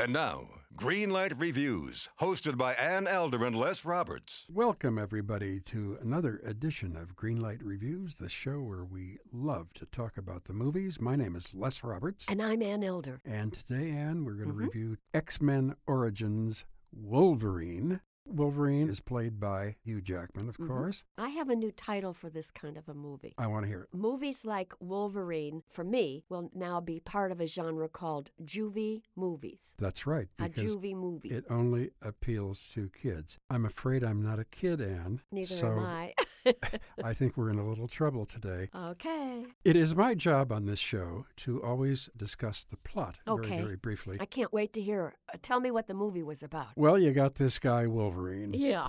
And now, Greenlight Reviews, hosted by Ann Elder and Les Roberts. Welcome, everybody, to another edition of Greenlight Reviews, the show where we love to talk about the movies. My name is Les Roberts. And I'm Ann Elder. And today, Ann, we're going to Mhm. review X Men Origins Wolverine. Wolverine is played by Hugh Jackman, of Mhm. course. I have a new title for this kind of a movie. I want to hear it. Movies like Wolverine, for me, will now be part of a genre called juvie movies. That's right, A juvie movie. it only appeals to kids. I'm afraid I'm not a kid, Ann. Neither so am I. I think we're in a little trouble today. okay. It is my job on this show to always discuss the plot Okay. very, very briefly. I can't wait to hear. Uh, tell me what the movie was about. Well, you got this guy, Wolverine. Yeah.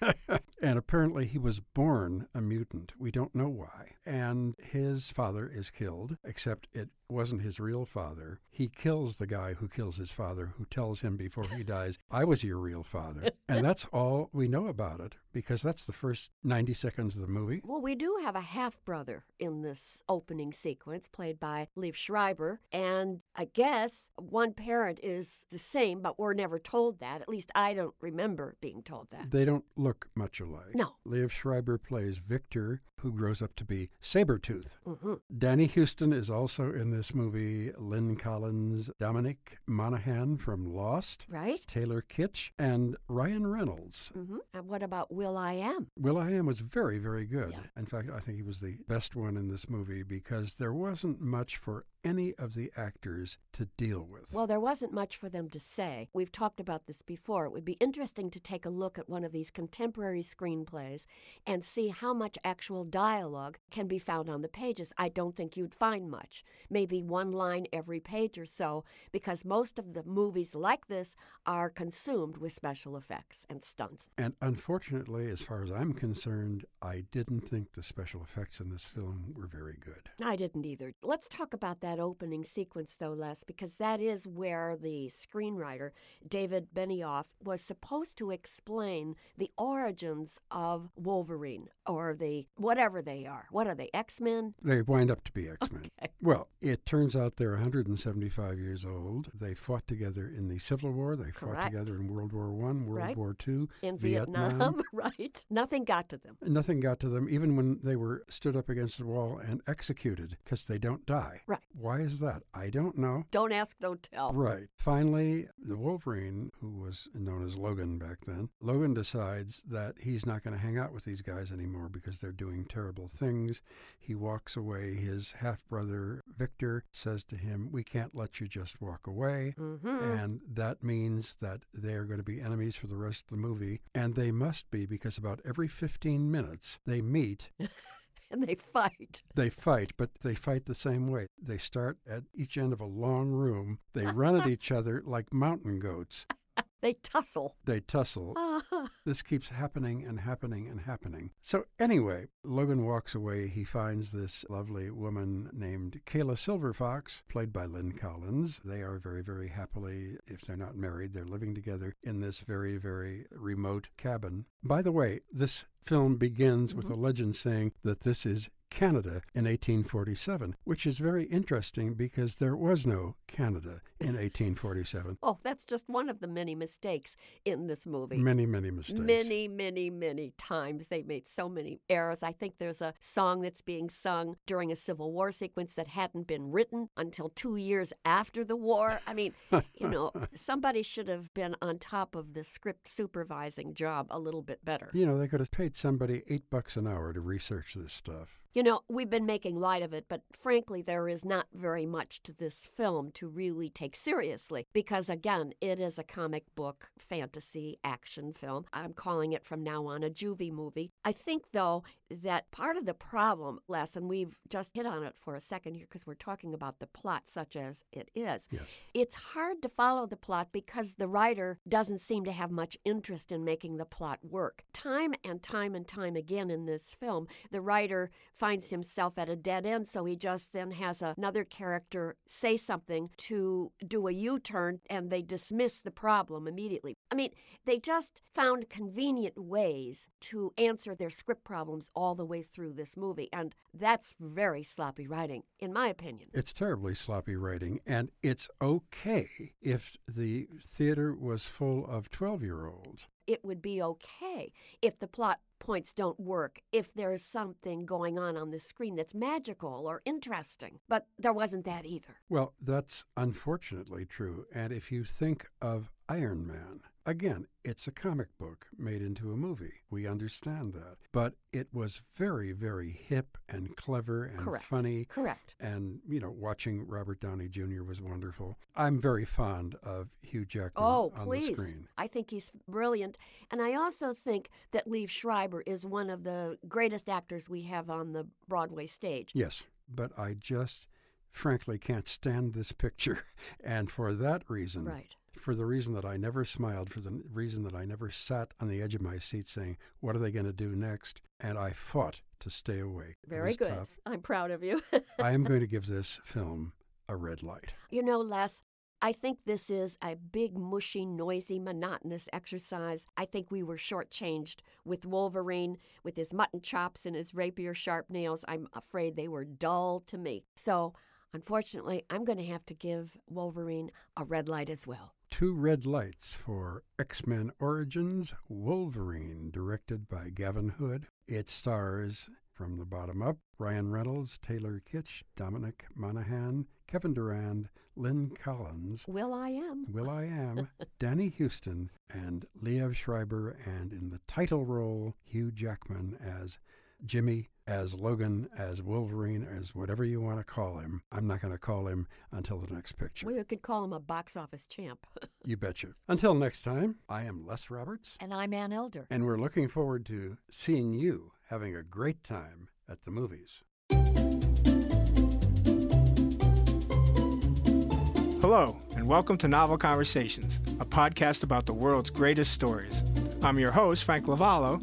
and apparently he was born a mutant. We don't know why. And his father is killed, except it wasn't his real father. He kills the guy who kills his father, who tells him before he dies, I was your real father. and that's all we know about it, because that's the first 90 seconds of the movie. Well, we do have a half brother in this opening sequence, played by Liev Schreiber. And I guess one parent is the same, but we're never told that. At least I don't remember being told that. They don't look much alike. No. Liev Schreiber plays Victor, who grows up to be Sabretooth. hmm Danny Huston is also in this movie. Lynn Collins, Dominic Monaghan from Lost, Right? Taylor Kitsch, and Ryan Reynolds. hmm And what about Will I Am? Will I Am was very, very good. Yeah. In fact, I think he was the best one in this movie because there wasn't much for any of the actors to deal with. Well, there wasn't much for them to say. We've talked about this before. It would be interesting to take a look at one of these contemporary screenplays and see how much actual dialogue can be found on the pages. I don't think you'd find much. Maybe one line every page or so, because most of the movies like this are consumed with special effects and stunts. and unfortunately, as far as I'm concerned, I didn't think the special effects in this film were very good. I didn't either. Let's talk about that opening sequence, though, Les, because that is where the screenwriter, David Benioff, was supposed to explain the origins of Wolverine or the whatever they are. What are they, X Men? They wind up to be X Men. Okay. Well, it turns out they're 175 years old. They fought together in the Civil War. They fought together in World War One, World Right. War Two, In Vietnam, right? Nothing got to them. Nothing got to them, even when they were stood up against the wall and executed, because they don't die. Right. Why is that? I don't know. Don't ask, don't tell. Right. Finally, the Wolverine, who was known as Logan back then, Logan decides that he's not going to hang out with these guys anymore because they're doing terrible things. He walks away. His half brother, Victor, says to him, We can't let you just walk away. hmm And that means that they are going to be enemies for the rest of the movie. And they must be because about every 15 minutes they meet, And they fight. they fight, but they fight the same way. They start at each end of a long room. They run at each other like mountain goats. They tussle. They tussle. This keeps happening and happening and happening. So, anyway, Logan walks away. He finds this lovely woman named Kayla Silverfox, played by Lynn Collins. They are very, very happily, if they're not married, they're living together in this very, very remote cabin. By the way, this film begins with mm-hmm. a legend saying that this is Canada in 1847, which is very interesting because there was no Canada in 1847. oh, that's just one of the many mistakes in this movie. Many, many mistakes. Many, many, many times they made so many errors. I think there's a song that's being sung during a Civil War sequence that hadn't been written until two years after the war. I mean, you know, somebody should have been on top of the script supervising job a little bit better. You know, they could have paid somebody eight bucks an hour to research this stuff. You know, we've been making light of it, but frankly, there is not very much to this film to really take seriously because, again, it is a comic book fantasy action film. I'm calling it from now on a juvie movie. I think, though, that part of the problem, Les, and we've just hit on it for a second here because we're talking about the plot such as it is. Yes. It's hard to follow the plot because the writer doesn't seem to have much interest in making the plot work. Time and time and time again in this film, the writer finds himself at a dead end, so he just then has another character say something to do a U turn and they dismiss the problem immediately. I mean, they just found convenient ways to answer their script problems all the way through this movie. And that's very sloppy writing, in my opinion. It's terribly sloppy writing, and it's okay if the theater was full of 12 year olds. It would be okay if the plot points don't work, if there's something going on on the screen that's magical or interesting. But there wasn't that either. Well, that's unfortunately true. And if you think of Iron Man, Again, it's a comic book made into a movie. We understand that. But it was very, very hip and clever and Correct. funny. Correct. And, you know, watching Robert Downey Jr. was wonderful. I'm very fond of Hugh Jackman Oh, on please. the screen. I think he's brilliant. And I also think that Liev Schreiber is one of the greatest actors we have on the Broadway stage. Yes, but I just frankly can't stand this picture. And for that reason, Right. For the reason that I never smiled, for the reason that I never sat on the edge of my seat saying, What are they going to do next? And I fought to stay awake. Very good. tough. I'm proud of you. I am going to give this film a red light. you know, Les, I think this is a big, mushy, noisy, monotonous exercise. I think we were shortchanged with Wolverine, with his mutton chops and his rapier sharp nails. I'm afraid they were dull to me. So, unfortunately, I'm going to have to give Wolverine a red light as well. Two red lights for X Men Origins Wolverine, directed by Gavin Hood. It stars from the bottom up Ryan Reynolds, Taylor Kitsch, Dominic Monaghan, Kevin Durand, Lynn Collins, Will I am. Will I Am, Danny Huston, and Liev Schreiber, and in the title role, Hugh Jackman as Jimmy, as Logan, as Wolverine, as whatever you want to call him. I'm not going to call him until the next picture. We could call him a box office champ. You betcha. Until next time, I am Les Roberts, and I'm Ann Elder. and we're looking forward to seeing you having a great time at the movies. Hello, and welcome to Novel Conversations, a podcast about the world's greatest stories. I'm your host, Frank Lavallo,